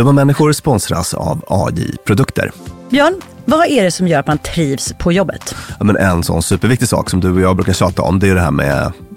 Dumma människor sponsras av AJ Produkter. Björn, vad är det som gör att man trivs på jobbet? Ja, men en sån superviktig sak som du och jag brukar tjata om, det är det här med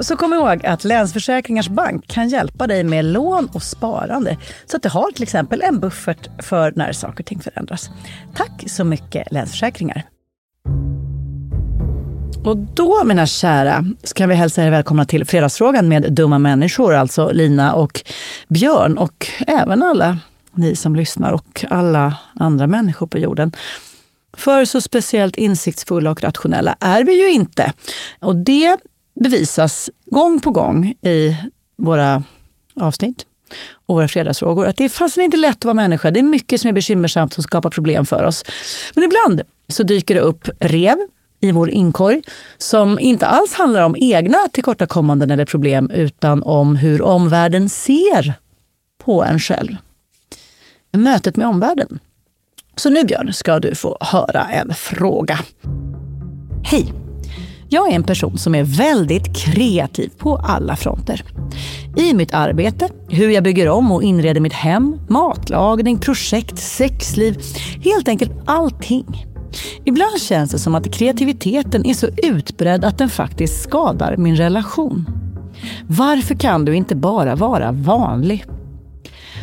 Så kom ihåg att Länsförsäkringars Bank kan hjälpa dig med lån och sparande. Så att du har till exempel en buffert för när saker och ting förändras. Tack så mycket Länsförsäkringar. Och då, mina kära, ska vi hälsa er välkomna till Fredagsfrågan med dumma människor, alltså Lina och Björn och även alla ni som lyssnar och alla andra människor på jorden. För så speciellt insiktsfulla och rationella är vi ju inte. Och det bevisas gång på gång i våra avsnitt och våra fredagsfrågor. Att det är fasen inte lätt att vara människa. Det är mycket som är bekymmersamt som skapar problem för oss. Men ibland så dyker det upp rev i vår inkorg som inte alls handlar om egna tillkortakommanden eller problem utan om hur omvärlden ser på en själv. Mötet med omvärlden. Så nu Björn ska du få höra en fråga. Hej! Jag är en person som är väldigt kreativ på alla fronter. I mitt arbete, hur jag bygger om och inreder mitt hem, matlagning, projekt, sexliv. Helt enkelt allting. Ibland känns det som att kreativiteten är så utbredd att den faktiskt skadar min relation. Varför kan du inte bara vara vanlig?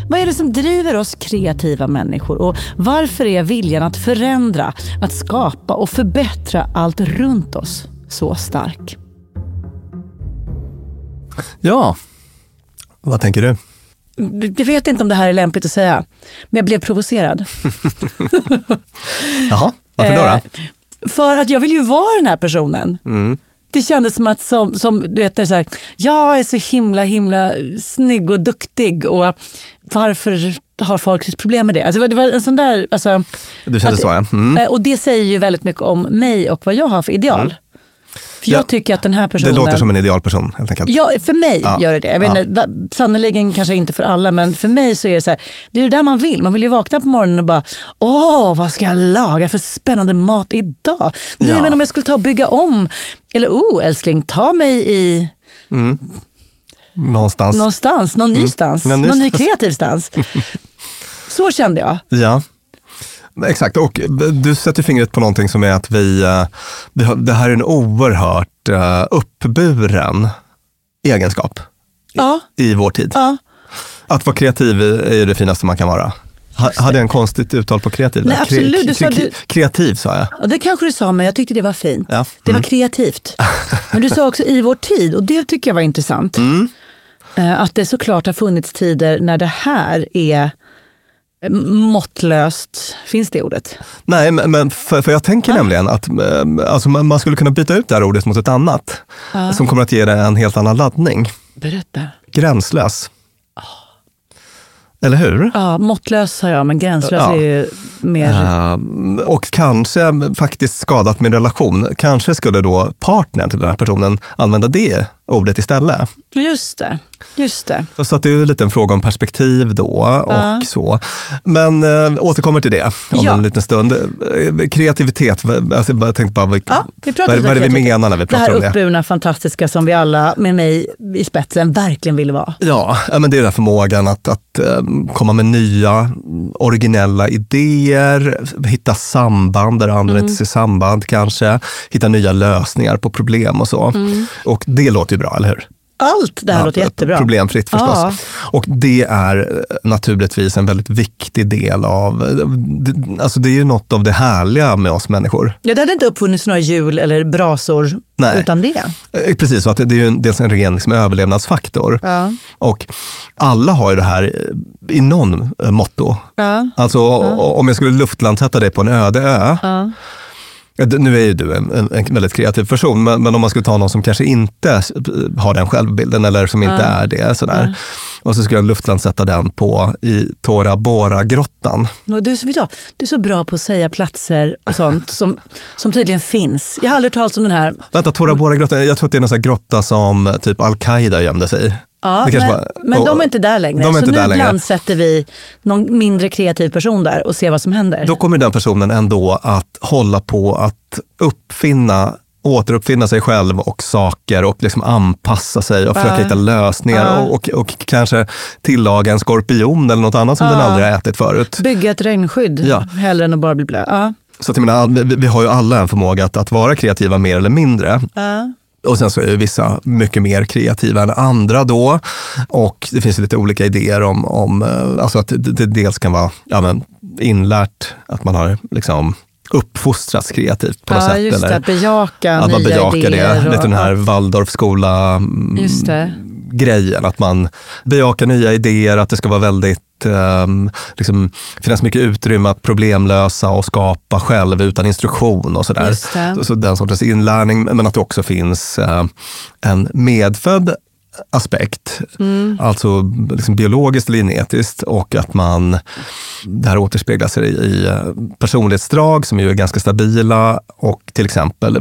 Vad är det som driver oss kreativa människor och varför är viljan att förändra, att skapa och förbättra allt runt oss så stark? Ja, vad tänker du? Jag vet inte om det här är lämpligt att säga, men jag blev provocerad. Jaha, varför då? då? Eh, för att jag vill ju vara den här personen. Mm. Det kändes som att som, som, du vet, det är så här, jag är så himla himla snygg och duktig och varför har folk problem med det? Alltså, det var en sån där... Alltså, Du kände att- så ja. Mm. eh, Och det säger ju väldigt mycket om mig och vad jag har för ideal. För jag Ja, tycker att den här Det personen... låter som en idealperson helt enkelt. Ja, för mig Ja. gör det det. Ja. inte, Sannerligen kanske inte för alla, men för mig så är det så här, det är det där man vill. Man vill ju vakna på morgonen och bara, åh, vad ska jag laga för spännande mat idag? Nej, Ja. men om jag skulle ta och bygga om, eller oh älskling, ta mig i Någonstans. någonstans, någon ny stans, Någon ny någon ny stans. kreativ stans. Så kände jag. Ja, exakt. Och du sätter fingret på någonting som är att vi, eh, det här är en oerhört eh, uppburen egenskap Ja, i vår tid. ja. Att vara kreativ är ju det finaste man kan vara. Ha, hade jag en konstigt uttal på kreativ? Nej, absolut. Du sa du- Kreativ sa jag. Och det kanske du sa, men jag tyckte det var fint. Ja. Det Mm. var kreativt. Men du sa också i vår tid och det tycker jag var intressant. Mm. Eh, Att det såklart har funnits tider när det här är eh, måttlöst. Finns det ordet? Nej, men, för, för jag tänker nämligen att eh, alltså man, skulle kunna byta ut det här ordet mot ett annat. Som kommer att ge det en helt annan laddning. Berätta. Gränslös. Eller hur? Ja, måttlös sa jag, men gränslös Ja. är ju mer... Ehm, och kanske faktiskt skadat min relation. Kanske skulle då partnern till den här personen använda det ordet istället. Just det. Just det. Så att det är lite en fråga om perspektiv då och Ja. så. Men äh, återkommer till det om Ja. en liten stund. Eh, Kreativitet, alltså, jag tänkte bara, Ja, vi vad, vad är det vi menar när vi Det här pratar om det? uppburna, fantastiska som vi alla med mig i spetsen verkligen vill vara. Ja, men det är den här förmågan att, att eh, komma med nya originella idéer, hitta samband där andra Mm. inte ser samband kanske, hitta nya lösningar på problem och så. Och det låter ju bra, eller hur? Allt det här Ja, låter jättebra. Problemfritt förstås. Ja. Och det är eh, naturligtvis en väldigt viktig del av, eh, det- alltså det är ju något av det härliga med oss människor. Ja, det hade inte uppfunnits några hjul eller brasor Nej. utan det. Eh, Precis, så att det är ju dels en ren liksom, överlevnadsfaktor. Ja. Och alla har ju det här i någon motto. Ja. Alltså om jag skulle luftlandsätta dig på en öde ö. Nu är ju du en, en, en väldigt kreativ person, men, men om man skulle ta någon som kanske inte har den självbilden eller som inte är det. Sådär. Och så skulle jag luftlandsätta den på i Tora Bora-grottan. Du, vet du, är så bra på att säga platser och sånt som, som tydligen finns. Jag har aldrig hört talas om den här. Vänta, Tora Bora-grottan, jag tror att det är någon sån här grotta som typ Al-Qaida gömde sig i. Ja, men, var- men och- de är inte där längre. de är så inte nu där längre. landsätter vi någon mindre kreativ person där och ser vad som händer. Då kommer den personen ändå att hålla på att uppfinna återuppfinna sig själv och saker och liksom anpassa sig och försöka hitta lösningar Ja. och, och, och kanske tillaga en skorpion eller något annat som den aldrig har ätit förut. Bygga ett regnskydd Ja. hellre än att bara bli blöt. Ja. Så att jag menar, vi, vi har ju alla en förmåga att, att vara kreativa mer eller mindre. Och sen så är vissa mycket mer kreativa än andra då. Och det finns lite olika idéer om, om eh, alltså att det, det dels kan vara ja, men, inlärt, att man har liksom uppfostrats kreativt på något Ja, sätt. just det. Att bejaka att man nya bejakar idéer. det. och- den här Waldorfskola mm, Just det. grejen. Att man bejakar nya idéer, att det ska vara väldigt Um, liksom, finnas mycket utrymme att problemlösa och skapa själv utan instruktion och sådär. Så den sortens inlärning, men att det också finns eh, en medfödd aspekt. Alltså liksom biologiskt eller genetiskt och att man, det här återspeglar sig i eh, personlighetsdrag som ju är ganska stabila och till exempel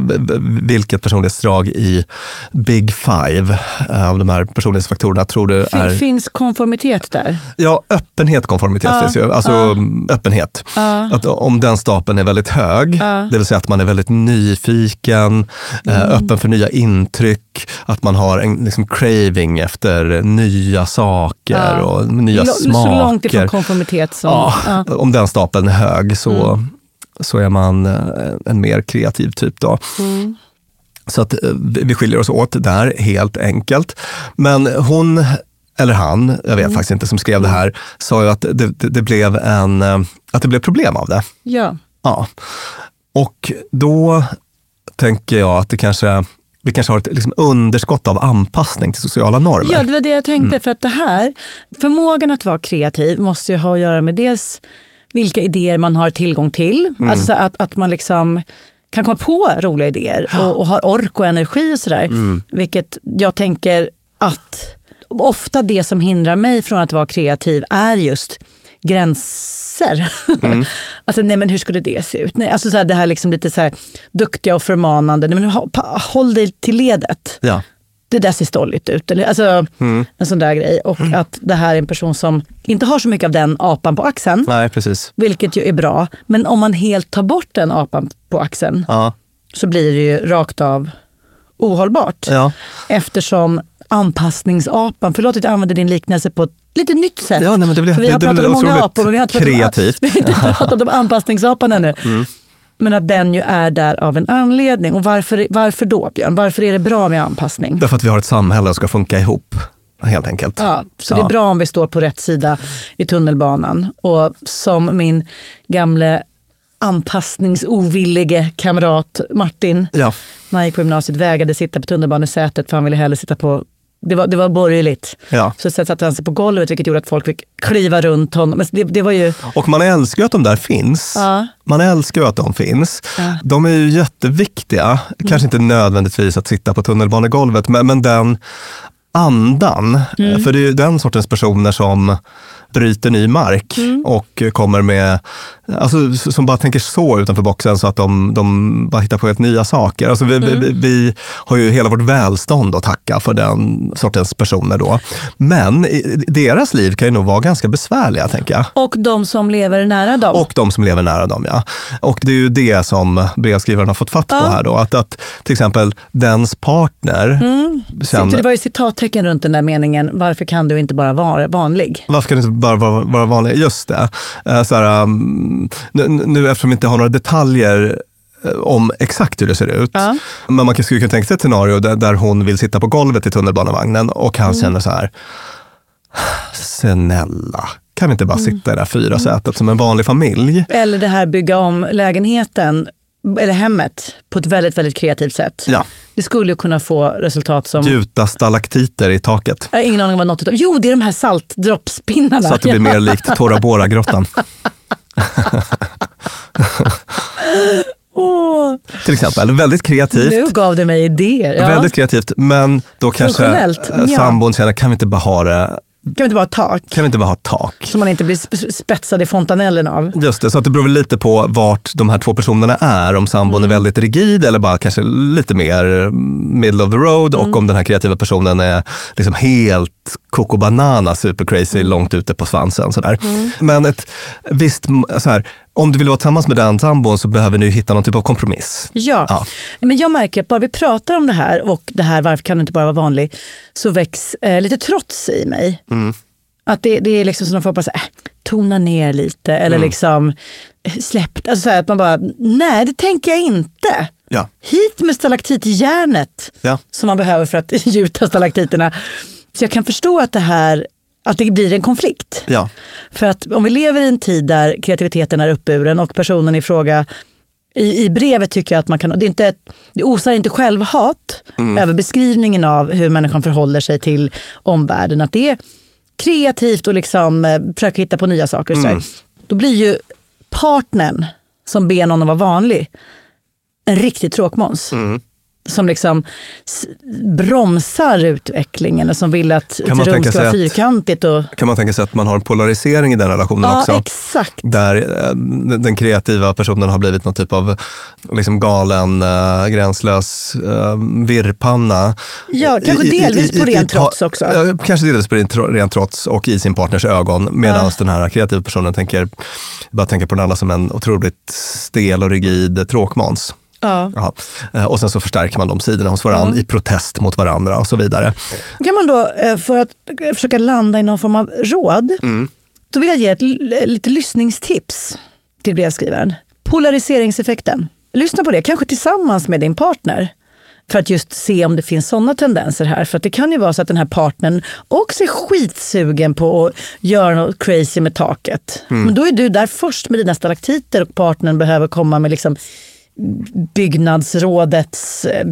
vilket personlighetsdrag i Big Five eh, av de här personlighetsfaktorerna tror du är Finns konformitet där? Ja, öppenhet konformitet Ja, finns ju. Alltså öppenhet. Att om den stapeln är väldigt hög, det vill säga att man är väldigt nyfiken, eh, Mm. öppen för nya intryck, att man har en liksom, craving efter nya saker och nya Lo- smaker. Så långt ifrån konformitet som... Ja, Ja. Om den stapeln är hög så, så är man eh, en mer kreativ typ. Då. Så att eh, vi skiljer oss åt där helt enkelt. Men hon, eller han, jag vet faktiskt inte, som skrev det här, sa ju att det, det, det, blev en, eh, att det blev problem av det. ja. Ja. Och då tänker jag att det kanske, vi kanske har ett liksom underskott av anpassning till sociala normer. Ja, det var det jag tänkte. Mm. För att det här, förmågan att vara kreativ måste ju ha att göra med dels vilka idéer man har tillgång till. Mm. Alltså så att, att man liksom kan komma på roliga idéer och, och har ork och energi och sådär. Mm. Vilket jag tänker att ofta det som hindrar mig från att vara kreativ är just gränser. Mm. alltså, nej men hur skulle det se ut? Nej, alltså så här, det här liksom lite så här duktiga och förmanande. Nej, men, håll dig till ledet Ja. det där ser stolligt ut. Eller, alltså, En sån där grej. Och att det här är en person som inte har så mycket av den apan på axeln. Nej, precis. Vilket ju är bra. Men om man helt tar bort den apan på axeln Ja. så blir det ju rakt av ohållbart. Ja. Eftersom anpassningsapan, förlåt att jag använder din liknelse på ett lite nytt sätt. Ja, nej, men det blir- För vi har det- det pratat blir om många apor men vi har inte pratat om- kreativt. vi har inte pratat om anpassningsapan ännu. Men att den ju är där av en anledning. Och varför, varför då Björn? Varför är det bra med anpassning? Därför att vi har ett samhälle som ska funka ihop, helt enkelt. Ja, så det är Ja. bra om vi står på rätt sida i tunnelbanan. Och som min gamle anpassningsovillige kamrat Martin, Ja. när han gick på gymnasiet, vägrade sitta på tunnelbanesätet för han ville hellre sitta på det var, det var borgerligt. Ja. Så sen satte han sig på golvet vilket gjorde att folk fick kliva runt honom. Men det, det var ju... Och man älskar ju att de där finns. Ja. Man älskar ju att de finns. Ja. De är ju jätteviktiga. Kanske inte nödvändigtvis att sitta på tunnelbanegolvet, men, men den andan. Mm. För det är ju den sortens personer som bryter ny mark Mm. och kommer med, alltså, som bara tänker så utanför boxen så att de, de bara hittar på helt nya saker. Alltså vi, Mm. vi, vi har ju hela vårt välstånd att tacka för den sortens personer då. Men deras liv kan ju nog vara ganska besvärliga, tänker jag. Och de som lever nära dem. Och de som lever nära dem, ja. Och det är ju det som brevskrivaren har fått fatt på Ja. här då. Att, att till exempel dens partner sen, Så det var ju citattecken runt den där meningen, varför kan du inte bara vara vanlig? varför kan du inte bara vara, vara vanlig? Just det. Eh, Så här, um, nu, nu eftersom vi inte har några detaljer eh, om exakt hur det ser ut. Ja. Men man kan- skulle kunna tänka sig ett scenario där, där hon vill sitta på golvet i tunnelbanevagnen och Mm. han känner så här, snälla, kan vi inte bara Mm. sitta i det här fyra sätet som en vanlig familj? Eller det här bygga om lägenheten eller hemmet på ett väldigt, väldigt kreativt sätt. Ja. Det skulle kunna få resultat som... Gjuta stalaktitter i taket. Jag har ingen aning om vad något utav... Jo, det är de här saltdroppspinnarna. Så att det blir mer likt Tora Bora-grottan. Åh, Till exempel. Väldigt kreativt. nu gav du mig idéer. Ja. Väldigt kreativt, men då kanske eh, sambon känner, kan vi inte bara ha det, Kan vi inte bara ha tak? kan vi inte bara ha tak? Så man inte blir sp- spetsad i fontanellen av. Just det, så att det beror lite på vart de här två personerna är. Om sambon Mm. är väldigt rigid eller bara kanske lite mer mm, middle of the road Mm. och om den här kreativa personen är liksom helt coco banana super crazy Mm. långt ute på svansen. Sådär. Men ett visst, så här, om du vill vara tillsammans med den sambon så behöver ni hitta någon typ av kompromiss. Ja. Ja. men jag märker att bara vi pratar om det här och det här varför kan du inte bara vara vanlig, så väcks eh, lite trots i mig. Mm. Att det, det är liksom som att folk bara säger, äh, tona ner lite eller Mm. liksom eh, släpp. Alltså så här, att man bara, nej det tänker jag inte. Ja. Hit med stalaktitjärnet Ja. som man behöver för att gjuta stalaktiterna. Så jag kan förstå att det här att det blir en konflikt. Ja. För att om vi lever i en tid där kreativiteten är uppburen och personen i fråga i, i brevet tycker jag att man kan, det, är inte, det osar inte självhat över beskrivningen av hur människan förhåller sig till omvärlden. Att det är kreativt och liksom eh, försöka hitta på nya saker. så här. Då blir ju partnern som ber någon att vara vanlig en riktig tråkmåns. Som liksom bromsar utvecklingen och som vill att Kan ett rum ska vara fyrkantigt. Och, Kan man tänka sig att man har en polarisering i den relationen ja, också? exakt. Där eh, den kreativa personen har blivit någon typ av liksom galen, eh, gränslös eh, virrpanna. Ja, kanske I- i- delvis i- på i- trots också. Ja, kanske delvis på rent trots och i sin partners ögon. Medan den här kreativa personen tänker, bara tänker på den andra som en otroligt stel och rigid tråkmåns. Ja. Ja. Eh, Och sen så förstärker man de sidorna hos varandra i protest mot varandra och så vidare. kan man då, eh, för att försöka landa i någon form av råd, då vill jag ge ett lite lyssningstips till brevskrivaren. Polariseringseffekten. Lyssna på det, kanske tillsammans med din partner. För att just se om det finns sådana tendenser här. För att det kan ju vara så att den här partnern också är skitsugen på att göra något crazy med taket. Men då är du där först med dina stalaktiter och partnern behöver komma med liksom byggnadsrådets eh,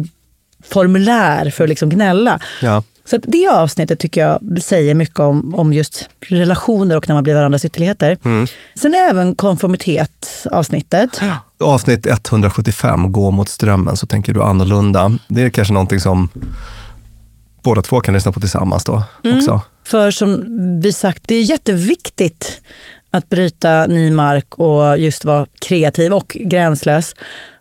formulär för att liksom gnälla. Ja. Så det avsnittet tycker jag säger mycket om, om just relationer och när man blir varandras ytterligheter. Sen även konformitet avsnittet. Avsnitt 175, Gå mot strömmen, så tänker du annorlunda. Det är kanske någonting som båda två kan lyssna på tillsammans då också. För som vi sagt, det är jätteviktigt att bryta ny mark och just vara kreativ och gränslös.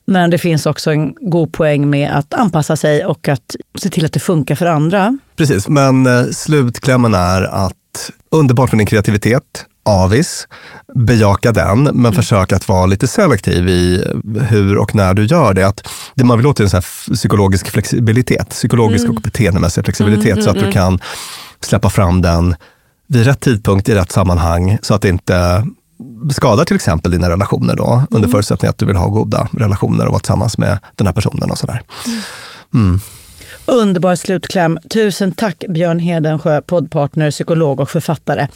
Men det finns också en god poäng med att anpassa sig och att se till att det funkar för andra. Precis, men eh, slutklämmen är att underbart med din kreativitet, avis, bejaka den, men försök att vara lite selektiv i hur och när du gör det. Att det man vill åt är en sån psykologisk flexibilitet, psykologisk och beteendemässig flexibilitet så att du kan släppa fram den vid rätt tidpunkt i rätt sammanhang så att det inte skadar till exempel dina relationer då, under förutsättning att du vill ha goda relationer och vara tillsammans med den här personen och sådär. Underbar slutkläm. Tusen tack Björn Hedensjö, poddpartner, psykolog och författare.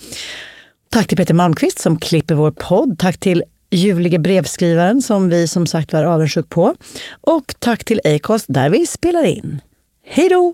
Tack till Peter Malmqvist som klipper vår podd. Tack till ljuvlige brevskrivaren som vi som sagt var avundsjuk på. Och tack till Acast där vi spelar in. Hej då!